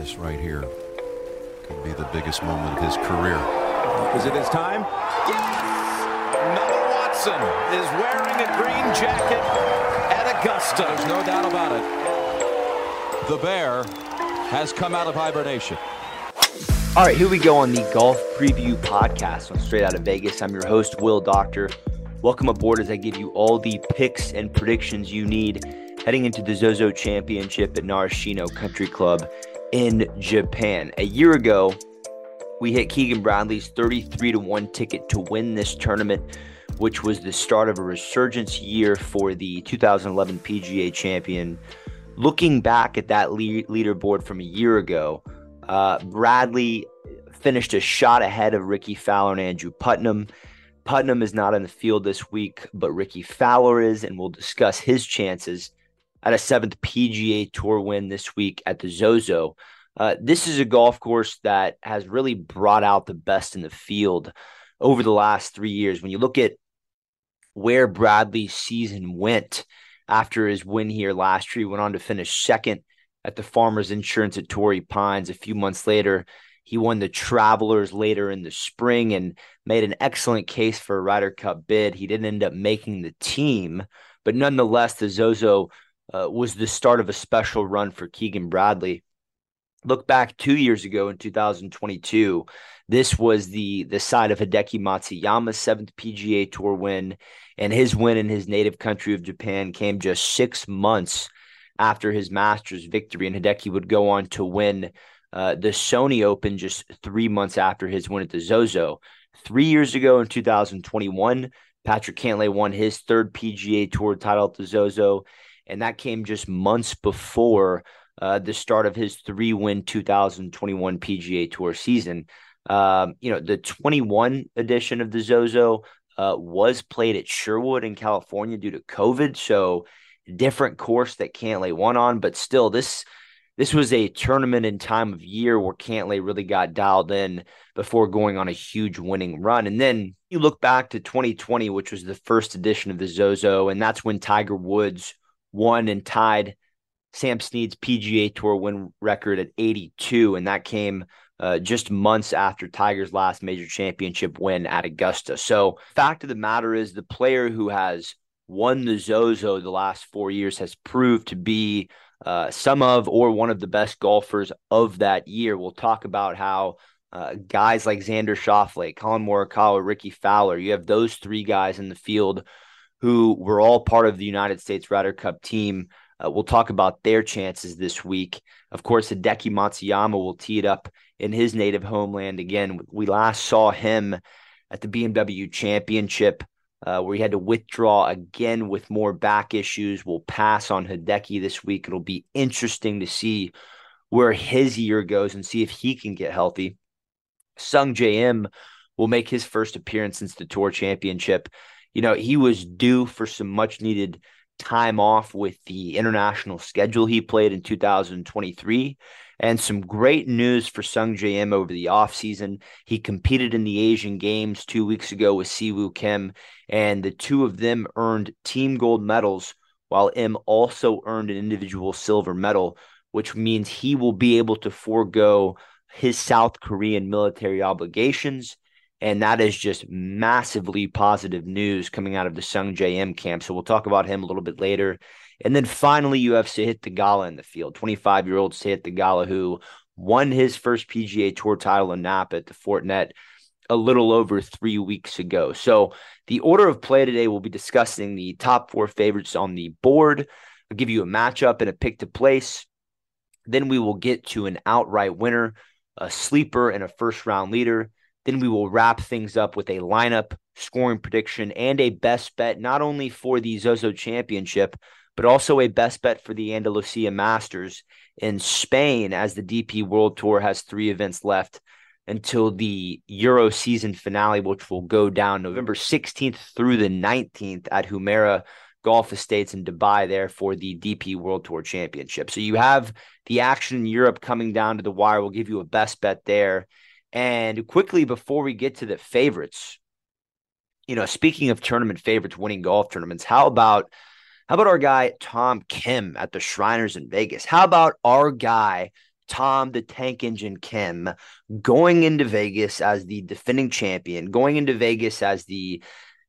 This right here could be the biggest moment of his career. Is it his time? Yes! Noah Watson is wearing a green jacket at Augusta. There's no doubt about it. The bear has come out of hibernation. All right, here we go on the Golf Preview Podcast on Straight Out of Vegas. I'm your host, Will Doctor. Welcome aboard as I give you all the picks and predictions you need heading into the Zozo Championship at Narashino Country Club in Japan. A year ago, we hit Keegan Bradley's 33 to 1 ticket to win this tournament, which was the start of a resurgence year for the 2011 PGA champion. Looking back at that leaderboard from a year ago, uh, Bradley finished a shot ahead of Rickie Fowler and Andrew Putnam. Putnam is not in the field this week, but Rickie Fowler is, and we'll discuss his chances at a seventh PGA Tour win this week at the Zozo. Uh, this is a golf course that has really brought out the best in the field over the last three years. When you look at where Bradley's season went after his win here last year, he went on to finish second at the Farmers Insurance at Torrey Pines. A few months later, he won the Travelers later in the spring and made an excellent case for a Ryder Cup bid. He didn't end up making the team, but nonetheless, the Zozo uh, was the start of a special run for Keegan Bradley. Look back two years ago in 2022. This was the the side of Hideki Matsuyama's seventh PGA Tour win, and his win in his native country of Japan came just six months after his Masters victory, and Hideki would go on to win uh, the Sony Open just three months after his win at the Zozo. Three years ago in 2021, Patrick Cantlay won his third PGA Tour title at the Zozo, and that came just months before uh, the start of his three win 2021 PGA Tour season. Um, you know, the 21 edition of the Zozo uh, was played at Sherwood in California due to COVID. So, different course that Cantlay won on, but still, this this was a tournament in time of year where Cantlay really got dialed in before going on a huge winning run. And then you look back to 2020, which was the first edition of the Zozo, and that's when Tiger Woods won and tied Sam Snead's PGA Tour win record at 82, and that came uh, just months after Tiger's last major championship win at Augusta. So, fact of the matter is, the player who has won the Zozo the last four years has proved to be uh, some of or one of the best golfers of that year. We'll talk about how uh, guys like Xander Schauffele, Collin Morikawa, Rickie Fowler, you have those three guys in the field who were all part of the United States Ryder Cup team. Uh, we'll talk about their chances this week. Of course, Hideki Matsuyama will tee it up in his native homeland again. We last saw him at the BMW Championship, uh, where he had to withdraw again with more back issues. We'll pass on Hideki this week. It'll be interesting to see where his year goes and see if he can get healthy. Sungjae Im will make his first appearance since the Tour Championship you know, he was due for some much needed time off with the international schedule he played in 2023 and some great news for Sungjae Im over the offseason. He competed in the Asian Games 2 weeks ago with Siwoo Kim and the two of them earned team gold medals while Im also earned an individual silver medal, which means he will be able to forego his South Korean military obligations and that is just massively positive news coming out of the Sungjae Im camp. So we'll talk about him a little bit later. And then finally, you have Sahith Theegala in the field, 25 year old Sahith Theegala, who won his first PGA Tour title in Napa at the Fortinet a little over three weeks ago. So the order of play today, we'll be discussing the top four favorites on the board. I'll give you a matchup and a pick to place. Then we will get to an outright winner, a sleeper, and a first round leader. Then we will wrap things up with a lineup, scoring prediction, and a best bet, not only for the Zozo Championship, but also a best bet for the Andalucia Masters in Spain, as the DP World Tour has three events left until the Euro season finale, which will go down November 16th through the 19th at Jumeirah Golf Estates in Dubai there for the DP World Tour Championship. So you have the action in Europe coming down to the wire. We'll give you a best bet there. And quickly before we get to the favorites, you know, speaking of tournament favorites winning golf tournaments, how about how about our guy Tom Kim at the Shriners in Vegas? How about our guy Tom the Tank Engine Kim going into Vegas as the defending champion, going into Vegas as the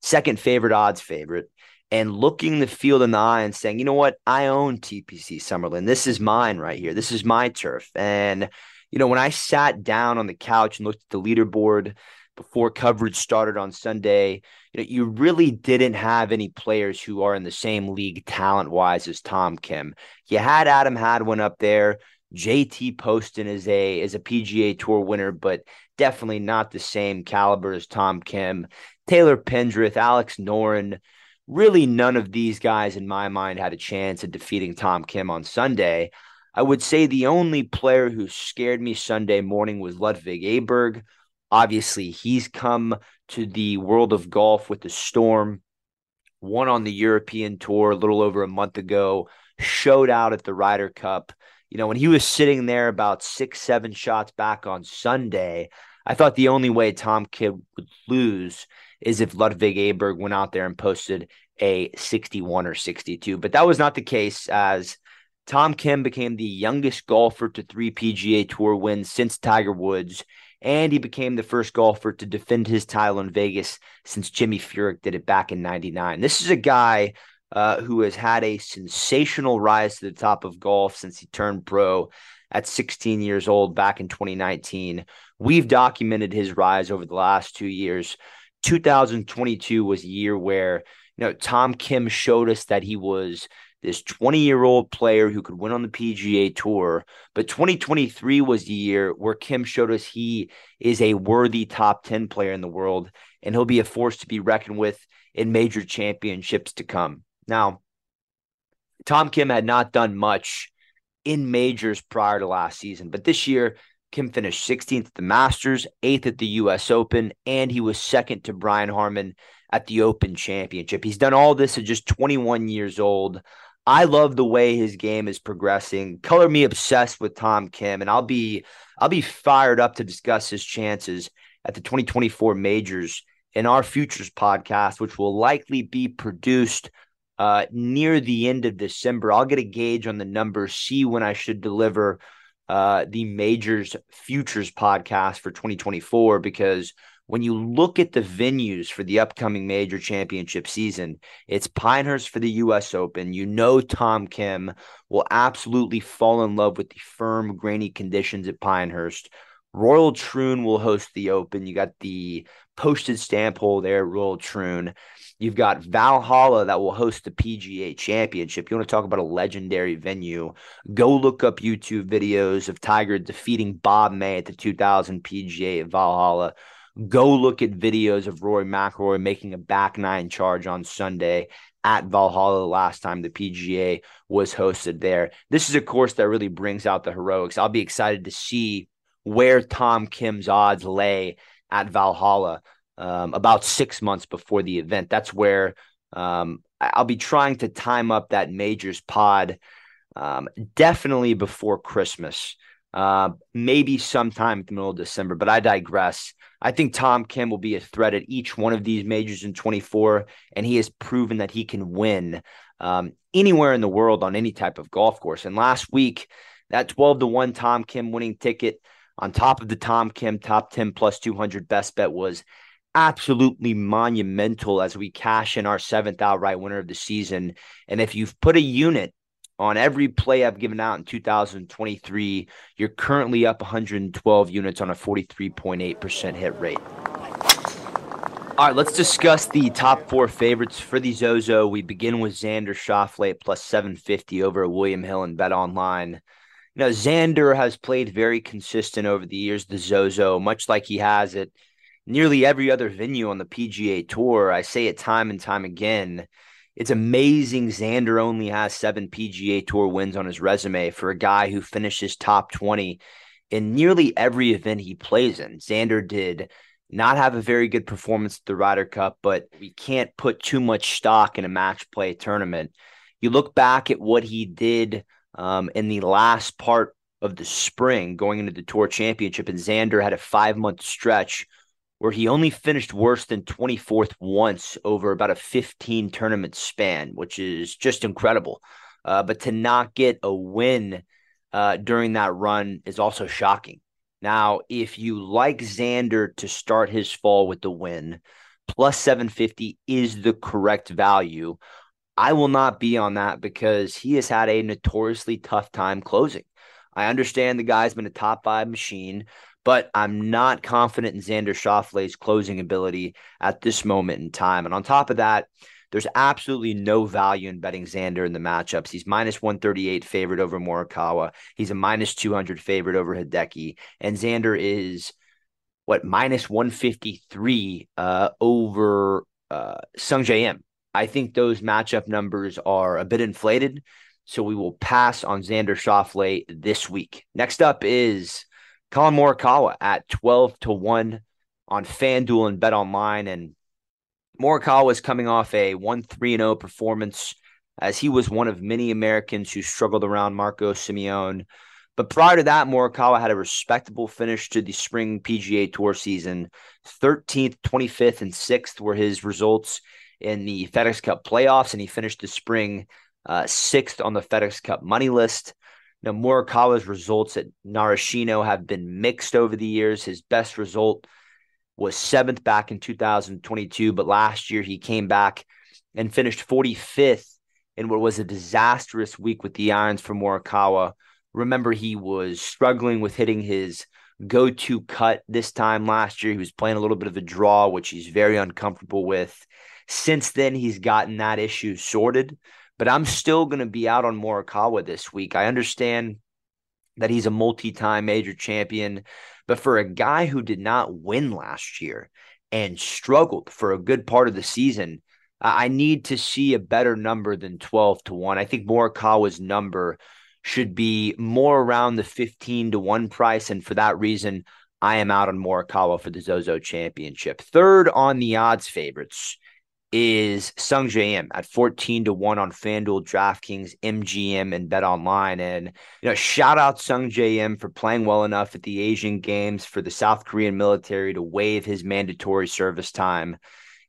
second favorite odds favorite, and looking the field in the eye and saying, you know what, I own TPC Summerlin. This is mine right here. This is my turf. And, you know, when I sat down on the couch and looked at the leaderboard before coverage started on Sunday, you know, you really didn't have any players who are in the same league talent wise as Tom Kim. You had Adam Hadwin up there. JT Poston is a is a PGA Tour winner, but definitely not the same caliber as Tom Kim. Taylor Pendrith, Alex Noren, really none of these guys in my mind had a chance at defeating Tom Kim on Sunday. I would say the only player who scared me Sunday morning was Ludvig Aberg. Obviously, he's come to the world of golf with the storm, won on the European tour a little over a month ago, showed out at the Ryder Cup. You know, when he was sitting there about six, seven shots back on Sunday, I thought the only way Tom Kim would lose is if Ludvig Aberg went out there and posted a 61 or 62. But that was not the case as Tom Kim became the youngest golfer to three PGA Tour wins since Tiger Woods and he became the first golfer to defend his title in Vegas since Jimmy Furyk did it back in 99. This is a guy uh, who has had a sensational rise to the top of golf since he turned pro at 16 years old back in 2019. We've documented his rise over the last two years. 2022 was a year where you know Tom Kim showed us that he was this 20 year old player who could win on the PGA Tour. But 2023 was the year where Kim showed us he is a worthy top 10 player in the world, and he'll be a force to be reckoned with in major championships to come. Now, Tom Kim had not done much in majors prior to last season, but this year, Kim finished 16th at the Masters, 8th at the US Open, and he was second to Brian Harman at the Open Championship. He's done all this at just 21 years old. I love the way his game is progressing. Color me obsessed with Tom Kim, and I'll be I'll be fired up to discuss his chances at the 2024 majors in our futures podcast, which will likely be produced uh, near the end of December. I'll get a gauge on the numbers, see when I should deliver uh, the majors futures podcast for 2024 because when you look at the venues for the upcoming major championship season, it's Pinehurst for the US Open. You know, Tom Kim will absolutely fall in love with the firm, grainy conditions at Pinehurst. Royal Troon will host the Open. You got the Postage Stamp hole there, Royal Troon. You've got Valhalla that will host the PGA Championship. You want to talk about a legendary venue? Go look up YouTube videos of Tiger defeating Bob May at the 2000 PGA at Valhalla. Go look at videos of Rory McIlroy making a back nine charge on Sunday at Valhalla last time the PGA was hosted there. This is a course that really brings out the heroics. I'll be excited to see where Tom Kim's odds lay at Valhalla um, about six months before the event. That's where um, I'll be trying to time up that majors pod um, definitely before Christmas, uh, maybe sometime in the middle of December, but I digress. I think Tom Kim will be a threat at each one of these majors in 24, and he has proven that he can win um, anywhere in the world on any type of golf course. And last week, that 12 to 1 Tom Kim winning ticket on top of the Tom Kim top 10 plus 200 best bet was absolutely monumental as we cash in our seventh outright winner of the season. And if you've put a unit on every play I've given out in 2023, you're currently up 112 units on a 43.8% hit rate. All right, let's discuss the top four favorites for the Zozo. We begin with Xander Schauffele plus 750 over at William Hill and Bet Online. Know, Xander has played very consistent over the years, the Zozo, much like he has at nearly every other venue on the PGA Tour. I say it time and time again it's amazing Xander only has seven PGA Tour wins on his resume for a guy who finishes top 20 in nearly every event he plays in. Xander did not have a very good performance at the Ryder Cup, but we can't put too much stock in a match play tournament. You look back at what he did um, in the last part of the spring going into the Tour Championship, and Xander had a five month stretch where he only finished worse than 24th once over about a 15 tournament span, which is just incredible. Uh, but to not get a win uh, during that run is also shocking. Now, if you like Xander to start his fall with the win, plus 750 is the correct value. I will not be on that because he has had a notoriously tough time closing. I understand the guy's been a top five machine, but I'm not confident in Xander Schauffele's closing ability at this moment in time. And on top of that, there's absolutely no value in betting Xander in the matchups. He's minus 138 favorite over Morikawa. He's a minus 200 favorite over Hideki. And Xander is what minus 153 uh, over uh, Sungjae Im. I think those matchup numbers are a bit inflated. So we will pass on Xander Schauffele this week. Next up is Collin Morikawa at 12 to 1 on FanDuel and Bet Online. And Morikawa is coming off a 1 3 0 performance as he was one of many Americans who struggled around Marco Simone. But prior to that, Morikawa had a respectable finish to the spring PGA Tour season. 13th, 25th, and 6th were his results in the FedEx Cup playoffs, and he finished the spring uh, sixth on the FedEx Cup money list. Now, Morikawa's results at Narashino have been mixed over the years. His best result was seventh back in 2022, but last year he came back and finished 45th in what was a disastrous week with the irons for Morikawa. Remember, he was struggling with hitting his go to cut this time last year. He was playing a little bit of a draw, which he's very uncomfortable with. Since then, he's gotten that issue sorted but I'm still going to be out on Morikawa this week. I understand that he's a multi-time major champion, but for a guy who did not win last year and struggled for a good part of the season, I need to see a better number than 12 to 1. I think Morikawa's number should be more around the 15 to 1 price and for that reason I am out on Morikawa for the Zozo Championship. Third on the odds favorites is Sung Im at 14 to 1 on FanDuel, DraftKings, MGM, and Bet Online. And, you know, shout out Sung Im for playing well enough at the Asian Games for the South Korean military to waive his mandatory service time.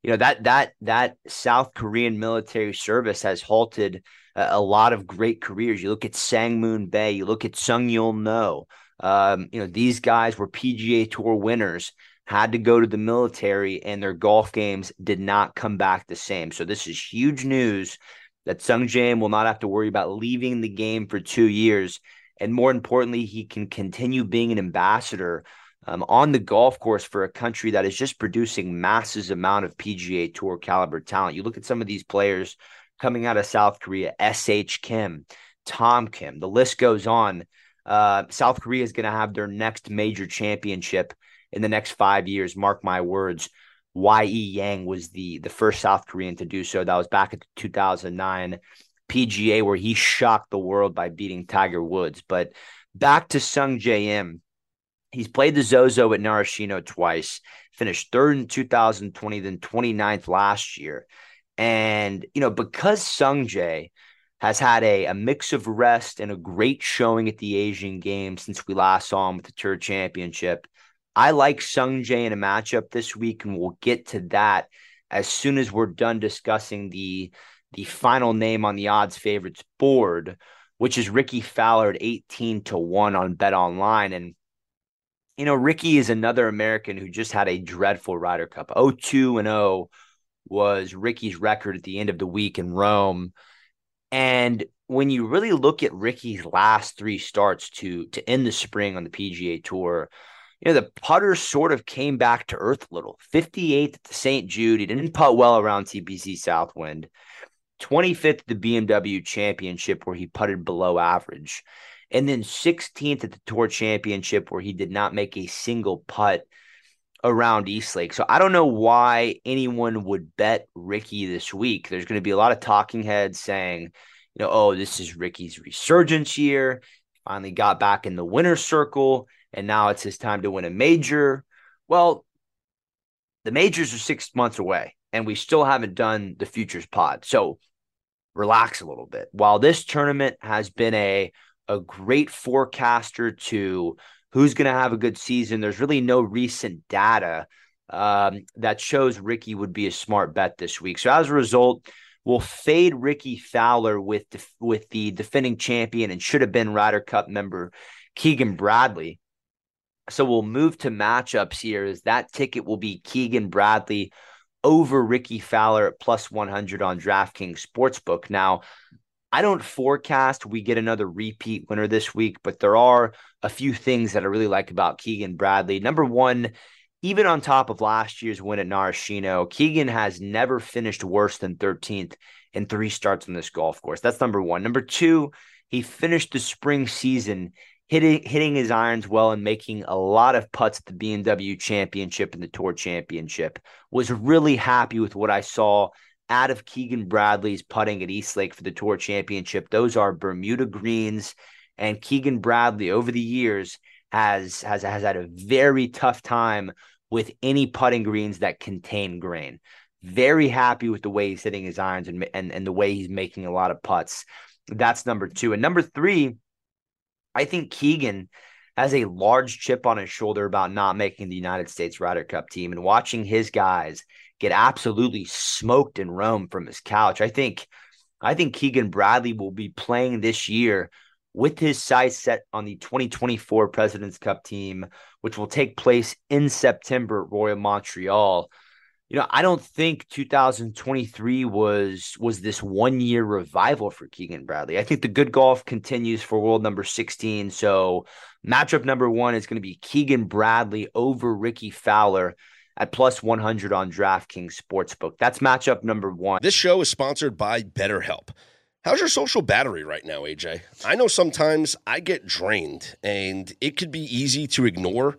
You know, that that that South Korean military service has halted a, a lot of great careers. You look at Sang Moon Bae, you look at Seung-yul Noh. Um, you know, these guys were PGA Tour winners had to go to the military and their golf games did not come back the same. So this is huge news that Sung Jae will not have to worry about leaving the game for two years. And more importantly, he can continue being an ambassador um, on the golf course for a country that is just producing massive amount of PGA Tour caliber talent. You look at some of these players coming out of South Korea, S.H. Kim, Tom Kim, the list goes on. Uh, South Korea is going to have their next major championship in the next five years. Mark my words. Y. E. Yang was the the first South Korean to do so. That was back in 2009 PGA, where he shocked the world by beating Tiger Woods. But back to Sungjae Im. He's played the Zozo at Narashino twice, finished third in 2020, then 29th last year. And, you know, because Sungjae has had a, a mix of rest and a great showing at the Asian Games since we last saw him with the Tour Championship, I like Sung Jae in a matchup this week, and we'll get to that as soon as we're done discussing the the final name on the odds favorites board, which is Rickie Fowler at 18 to 1 on Bet Online. And you know, Rickie is another American who just had a dreadful Ryder Cup. 2 and 0 was Rickie's record at the end of the week in Rome. And when you really look at Rickie's last three starts to to end the spring on the PGA Tour, you know, the putter sort of came back to earth a little. 58th at the St. Jude. He didn't putt well around TPC Southwind. 25th at the BMW Championship, where he putted below average. And then 16th at the Tour Championship, where he did not make a single putt around East Lake. So I don't know why anyone would bet Rickie this week. There's going to be a lot of talking heads saying, you know, oh, this is Rickie's resurgence year. Finally got back in the winner's circle and now it's his time to win a major. Well, the majors are six months away, and we still haven't done the futures pod. So relax a little bit. While this tournament has been a a great forecaster to who's going to have a good season, there's really no recent data um, that shows Rickie would be a smart bet this week. So as a result, we'll fade Rickie Fowler with with the defending champion and should have been Ryder Cup member Keegan Bradley. So we'll move to matchups here. Is that ticket will be Keegan Bradley over Rickie Fowler at plus 100 on DraftKings Sportsbook. Now, I don't forecast we get another repeat winner this week, but there are a few things that I really like about Keegan Bradley. Number one, even on top of last year's win at Narashino, Keegan has never finished worse than 13th in three starts on this golf course. That's number one. Number two, he finished the spring season hitting hitting his irons well and making a lot of putts at the BMW Championship and the Tour Championship. Was really happy with what I saw out of Keegan Bradley's putting at East Lake for the Tour Championship. Those are Bermuda greens, and Keegan Bradley over the years has has has had a very tough time with any putting greens that contain grain. Very happy with the way he's hitting his irons and, and, and the way he's making a lot of putts. That's number two. And number three, I think Keegan has a large chip on his shoulder about not making the United States Ryder Cup team and watching his guys get absolutely smoked in Rome from his couch. I think I think Keegan Bradley will be playing this year with his sights set on the 2024 President's Cup team, which will take place in September at Royal Montreal. You know, I don't think 2023 was was this one year revival for Keegan Bradley. I think the good golf continues for world number 16. So matchup number one is going to be Keegan Bradley over Rickie Fowler at plus 100 on DraftKings Sportsbook. That's matchup number one. This show is sponsored by BetterHelp. How's your social battery right now, AJ? I know sometimes I get drained and it could be easy to ignore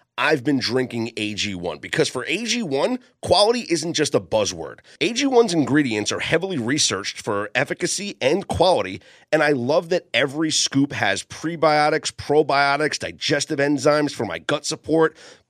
I've been drinking AG1 because for AG1, quality isn't just a buzzword. AG1's ingredients are heavily researched for efficacy and quality, and I love that every scoop has prebiotics, probiotics, digestive enzymes for my gut support,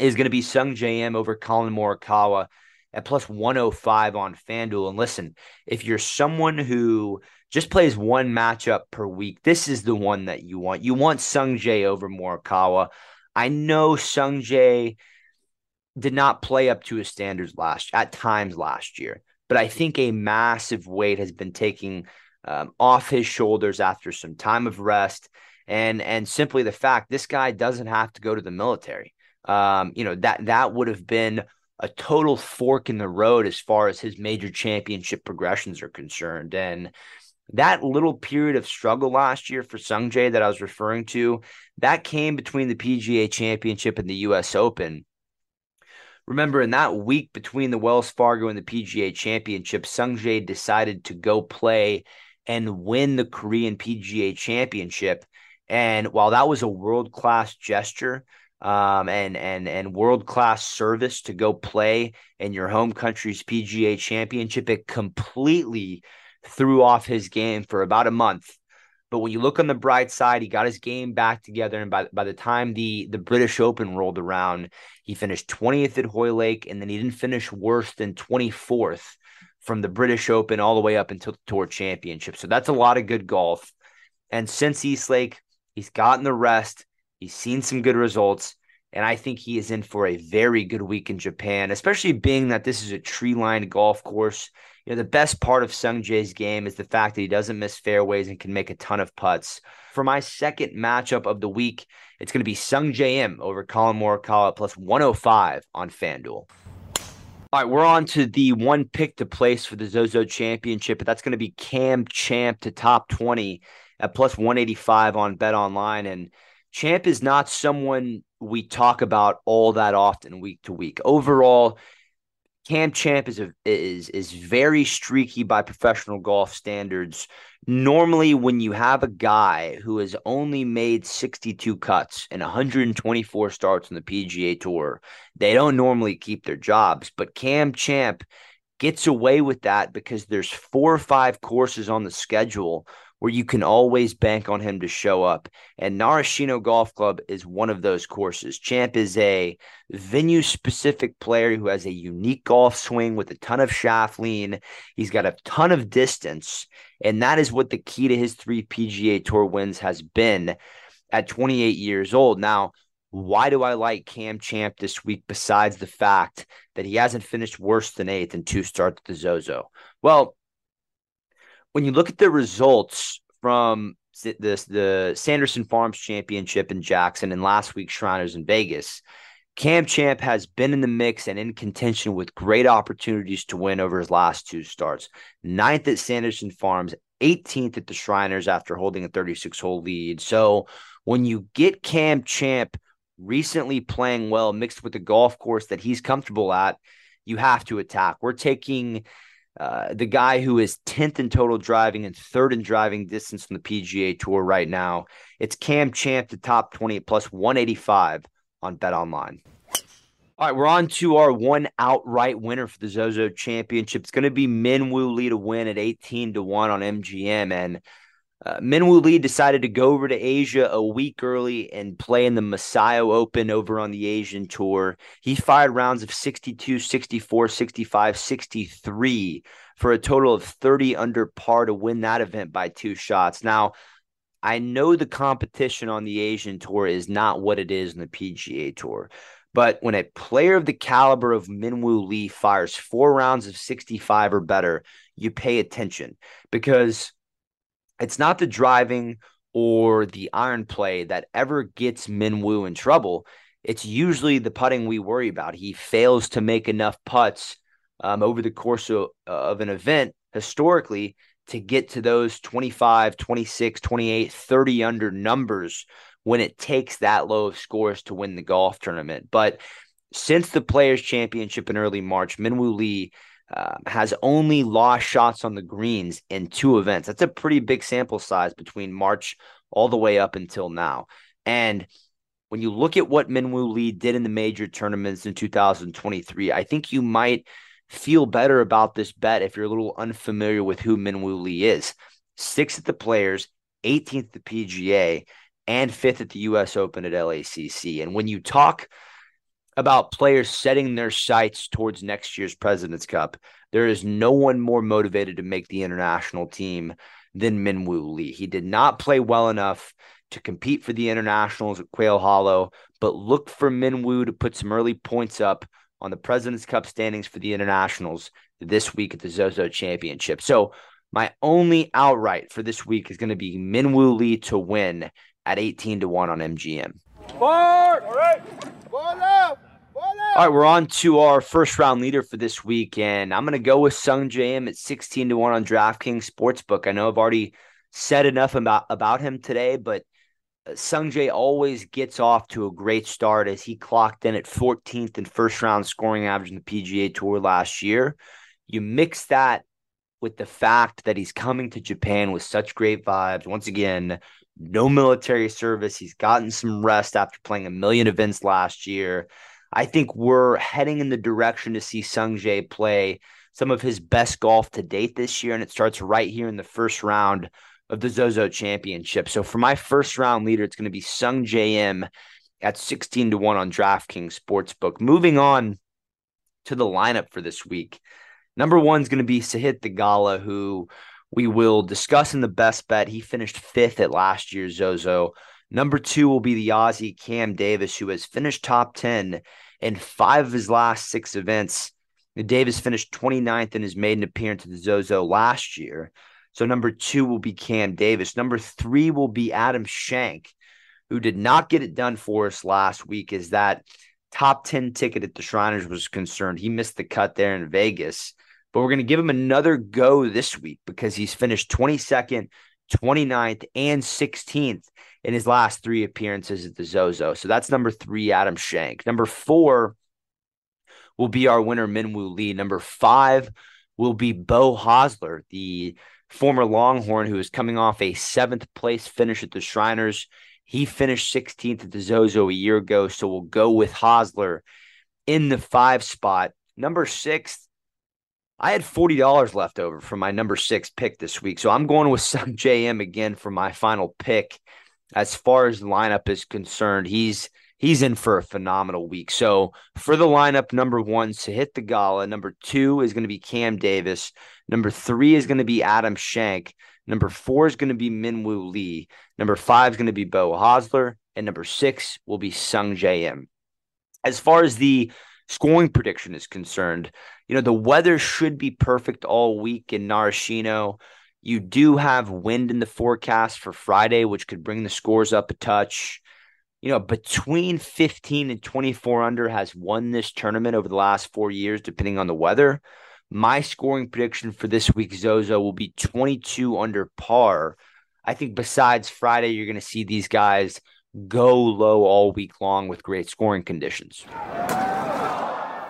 is going to be Sungjae Im over Collin Morikawa at plus 105 on FanDuel. And listen, if you're someone who just plays one matchup per week, this is the one that you want. You want Sungjae over Morikawa. I know Sungjae did not play up to his standards last at times last year, but I think a massive weight has been taking um, off his shoulders after some time of rest, and and simply the fact this guy doesn't have to go to the military. Um, you know that that would have been a total fork in the road as far as his major championship progressions are concerned. And that little period of struggle last year for Sungjae that I was referring to, that came between the PGA Championship and the US Open. Remember, in that week between the Wells Fargo and the PGA Championship, Sungjae decided to go play and win the Korean PGA Championship. And while that was a world class gesture, um, and and and world class service to go play in your home country's PGA Championship. It completely threw off his game for about a month. But when you look on the bright side, he got his game back together, and by by the time the the British Open rolled around, he finished 20th at Hoylake, and then he didn't finish worse than 24th from the British Open all the way up until the Tour Championship. So that's a lot of good golf. And since East Lake, he's gotten the rest. He's seen some good results, and I think he is in for a very good week in Japan, especially being that this is a tree lined golf course. You know, the best part of Sung Jae's game is the fact that he doesn't miss fairways and can make a ton of putts. For my second matchup of the week, it's going to be Sungjae Im over Collin Morikawa plus 105 on FanDuel. All right, we're on to the one pick to place for the Zozo Championship, but that's going to be Cam Champ to top 20 at plus 185 on Bet Online. And Champ is not someone we talk about all that often week to week. Overall, Cam Champ is a, is is very streaky by professional golf standards. Normally, when you have a guy who has only made 62 cuts and 124 starts on the PGA Tour, they don't normally keep their jobs. But Cam Champ gets away with that because there's four or five courses on the schedule where you can always bank on him to show up. And Narashino Golf Club is one of those courses. Champ is a venue specific player who has a unique golf swing with a ton of shaft lean. He's got a ton of distance. And that is what the key to his three PGA Tour wins has been at 28 years old. Now, why do I like Cam Champ this week besides the fact that he hasn't finished worse than eighth in two starts at the Zozo? Well, when you look at the results from the the Sanderson Farms Championship in Jackson and last week's Shriners in Vegas, Cam Champ has been in the mix and in contention with great opportunities to win over his last two starts. Ninth at Sanderson Farms, 18th at the Shriners after holding a 36 hole lead. So when you get Cam Champ recently playing well, mixed with the golf course that he's comfortable at, you have to attack. We're taking uh, the guy who is 10th in total driving and third in driving distance on the PGA Tour right now. It's Cam Champ, the top 20 plus 185 on Bet Online. All right, we're on to our one outright winner for the Zozo Championship. It's going to be Minwoo Lee to win at 18 to 1 on MGM. And uh, Minwoo Lee decided to go over to Asia a week early and play in the Macao Open over on the Asian Tour. He fired rounds of 62, 64, 65, 63 for a total of 30 under par to win that event by two shots. Now, I know the competition on the Asian Tour is not what it is in the PGA Tour. But when a player of the caliber of Minwoo Lee fires four rounds of 65 or better, you pay attention because it's not the driving or the iron play that ever gets Minwoo in trouble. It's usually the putting we worry about. He fails to make enough putts um, over the course of, of an event historically to get to those 25, 26, 28, 30 under numbers when it takes that low of scores to win the golf tournament. But since the Players' Championship in early March, Minwoo Lee uh, has only lost shots on the greens in two events. That's a pretty big sample size between March all the way up until now. And when you look at what Minwoo Lee did in the major tournaments in 2023, I think you might feel better about this bet if you're a little unfamiliar with who Minwoo Lee is. Sixth at the Players, 18th at the PGA, and fifth at the U.S. Open at LACC. And when you talk about players setting their sights towards next year's President's Cup. There is no one more motivated to make the international team than Minwoo Lee. He did not play well enough to compete for the internationals at Quail Hollow, but look for Minwoo to put some early points up on the President's Cup standings for the internationals this week at the Zozo Championship. So my only outright for this week is going to be Minwoo Lee to win at 18 to 1 on MGM. All right. All right, we're on to our first round leader for this week, and I'm going to go with Sungjae Im at 16 to 1 on DraftKings Sportsbook. I know I've already said enough about, about him today, but uh, Sungjae always gets off to a great start as he clocked in at 14th in first round scoring average in the PGA Tour last year. You mix that with the fact that he's coming to Japan with such great vibes. Once again, no military service. He's gotten some rest after playing a million events last year. I think we're heading in the direction to see Sung Jae play some of his best golf to date this year, and it starts right here in the first round of the Zozo Championship. So for my first round leader, it's going to be Sungjae Im at 16 to 1 on DraftKings Sportsbook. Moving on to the lineup for this week. Number one is going to be Sahith Theegala, who we will discuss in the best bet. He finished fifth at last year's Zozo. Number two will be the Aussie Cam Davis, who has finished top 10 in five of his last six events. Davis finished 29th in his maiden appearance at the Zozo last year. So number two will be Cam Davis. Number three will be Adam Schenk, who did not get it done for us last week, is that top 10 ticket at the Shriners was concerned. He missed the cut there in Vegas. But we're going to give him another go this week because he's finished 22nd, 29th, and 16th in his last three appearances at the Zozo. So that's number three, Adam Schenk. Number four will be our winner, Minwoo Lee. Number five will be Beau Hossler, the former Longhorn who is coming off a seventh place finish at the Shriners. He finished 16th at the Zozo a year ago. So we'll go with Hossler in the five spot. Number six, I had $40 left over for my number six pick this week. So I'm going with Sung Im again for my final pick. As far as the lineup is concerned, he's he's in for a phenomenal week. So for the lineup, number one, Sahith Theegala. Number two is going to be Cam Davis. Number three is going to be Adam Schenk. Number four is going to be Minwoo Lee. Number five is going to be Beau Hossler. And number six will be Sung Im. As far as the scoring prediction is concerned, you know, the weather should be perfect all week in Narashino. You do have wind in the forecast for Friday, which could bring the scores up a touch. You know, between 15 and 24 under has won this tournament over the last four years, depending on the weather. My scoring prediction for this week, Zozo, will be 22 under par. I think besides Friday, you're going to see these guys go low all week long with great scoring conditions.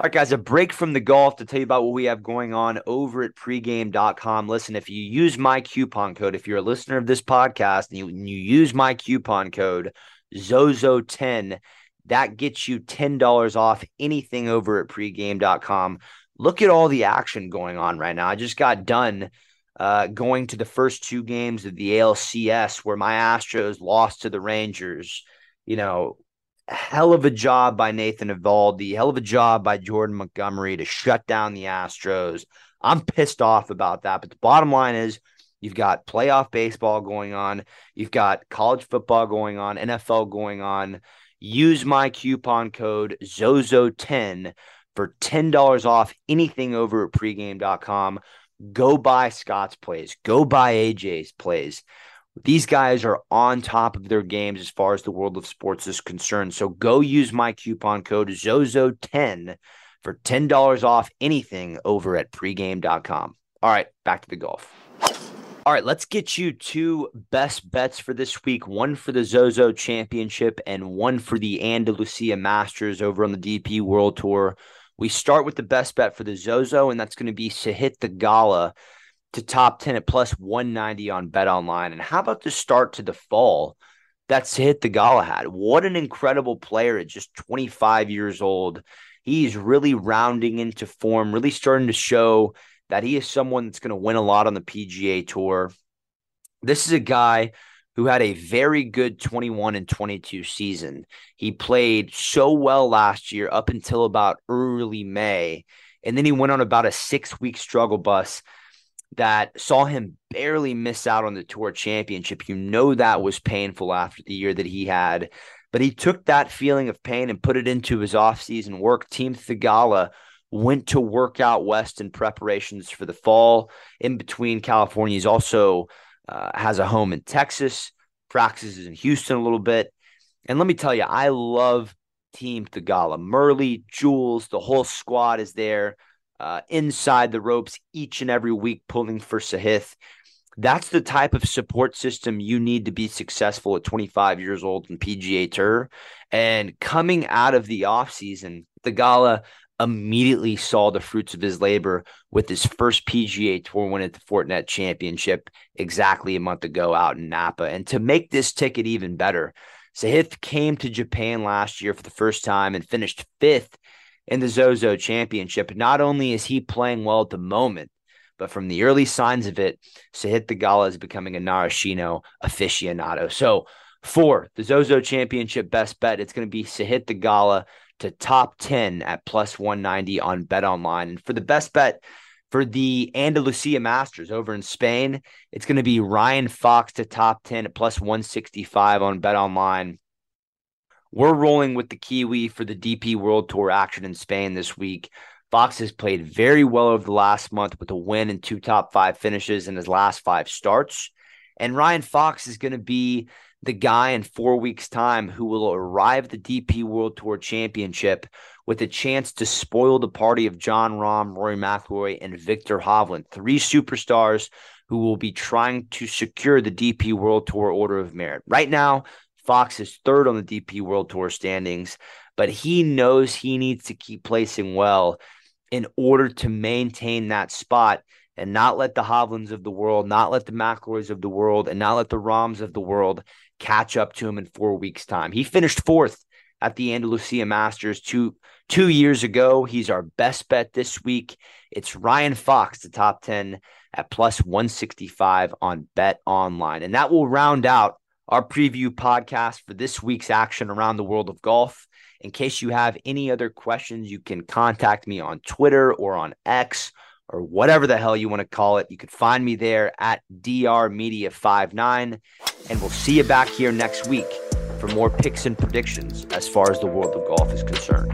All right, guys, a break from the golf to tell you about what we have going on over at pregame.com. Listen, if you use my coupon code, if you're a listener of this podcast and you, and you use my coupon code ZOZO10, that gets you $10 off anything over at pregame.com. Look at all the action going on right now. I just got done uh, going to the first two games of the ALCS where my Astros lost to the Rangers. You know, hell of a job by Nathan Eovaldi, hell of a job by Jordan Montgomery to shut down the Astros. I'm pissed off about that. But the bottom line is you've got playoff baseball going on, you've got college football going on, NFL going on. Use my coupon code ZOZO10 for $10 off anything over at pregame.com. Go buy Scott's plays, go buy AJ's plays. These guys are on top of their games as far as the world of sports is concerned. So go use my coupon code ZOZO10 for $10 off anything over at pregame.com. All right, back to the golf. All right, let's get you two best bets for this week one for the Zozo Championship and one for the Andalucia Masters over on the DP World Tour. We start with the best bet for the Zozo, and that's going to be Sahith Theegala to top 10 at plus 190 on Bet Online. And how about the start to the fall? That's hit the Galahad. What an incredible player at just 25 years old. He's really rounding into form, really starting to show that he is someone that's going to win a lot on the PGA Tour. This is a guy who had a very good 21 and 22 season. He played so well last year up until about early May. And then he went on about a six week struggle bus that saw him barely miss out on the tour championship. You know that was painful after the year that he had, but he took that feeling of pain and put it into his offseason work. Team Theegala went to work out west in preparations for the fall. In between, California is also uh, has a home in Texas, practices in Houston a little bit. And let me tell you, I love Team Theegala. Murley, Jules, the whole squad is there uh, inside the ropes each and every week, pulling for Sahith. That's the type of support system you need to be successful at 25 years old in PGA Tour. And coming out of the offseason, Theegala immediately saw the fruits of his labor with his first PGA Tour win at the Fortinet Championship exactly a month ago out in Napa. And to make this ticket even better, Sahith came to Japan last year for the first time and finished fifth in the Zozo Championship. Not only is he playing well at the moment, but from the early signs of it, Sahith Theegala is becoming a Narashino aficionado. So for the Zozo Championship best bet, it's going to be Sahith Theegala to top 10 at plus 190 on Bet Online. And for the best bet for the Andalucia Masters over in Spain, it's going to be Ryan Fox to top 10 at plus 165 on Bet Online. We're rolling with the Kiwi for the DP World Tour action in Spain this week. Fox has played very well over the last month with a win and two top five finishes in his last five starts. And Ryan Fox is going to be the guy in four weeks' time who will arrive at the DP World Tour Championship with a chance to spoil the party of Jon Rahm, Rory McIlroy, and Viktor Hovland, three superstars who will be trying to secure the DP World Tour Order of Merit. Right now, Fox is third on the DP World Tour standings, but he knows he needs to keep placing well in order to maintain that spot and not let the Hovlands of the world, not let the McIlroys of the world, and not let the Rahms of the world catch up to him in four weeks' time. He finished fourth at the Andalucia Masters two two years ago. He's our best bet this week. It's Ryan Fox, the top 10 at plus 165 on Bet Online. And that will round out our preview podcast for this week's action around the world of golf. In case you have any other questions, you can contact me on Twitter or on X or whatever the hell you want to call it. You can find me there at DR Media 59 and we'll see you back here next week for more picks and predictions as far as the world of golf is concerned.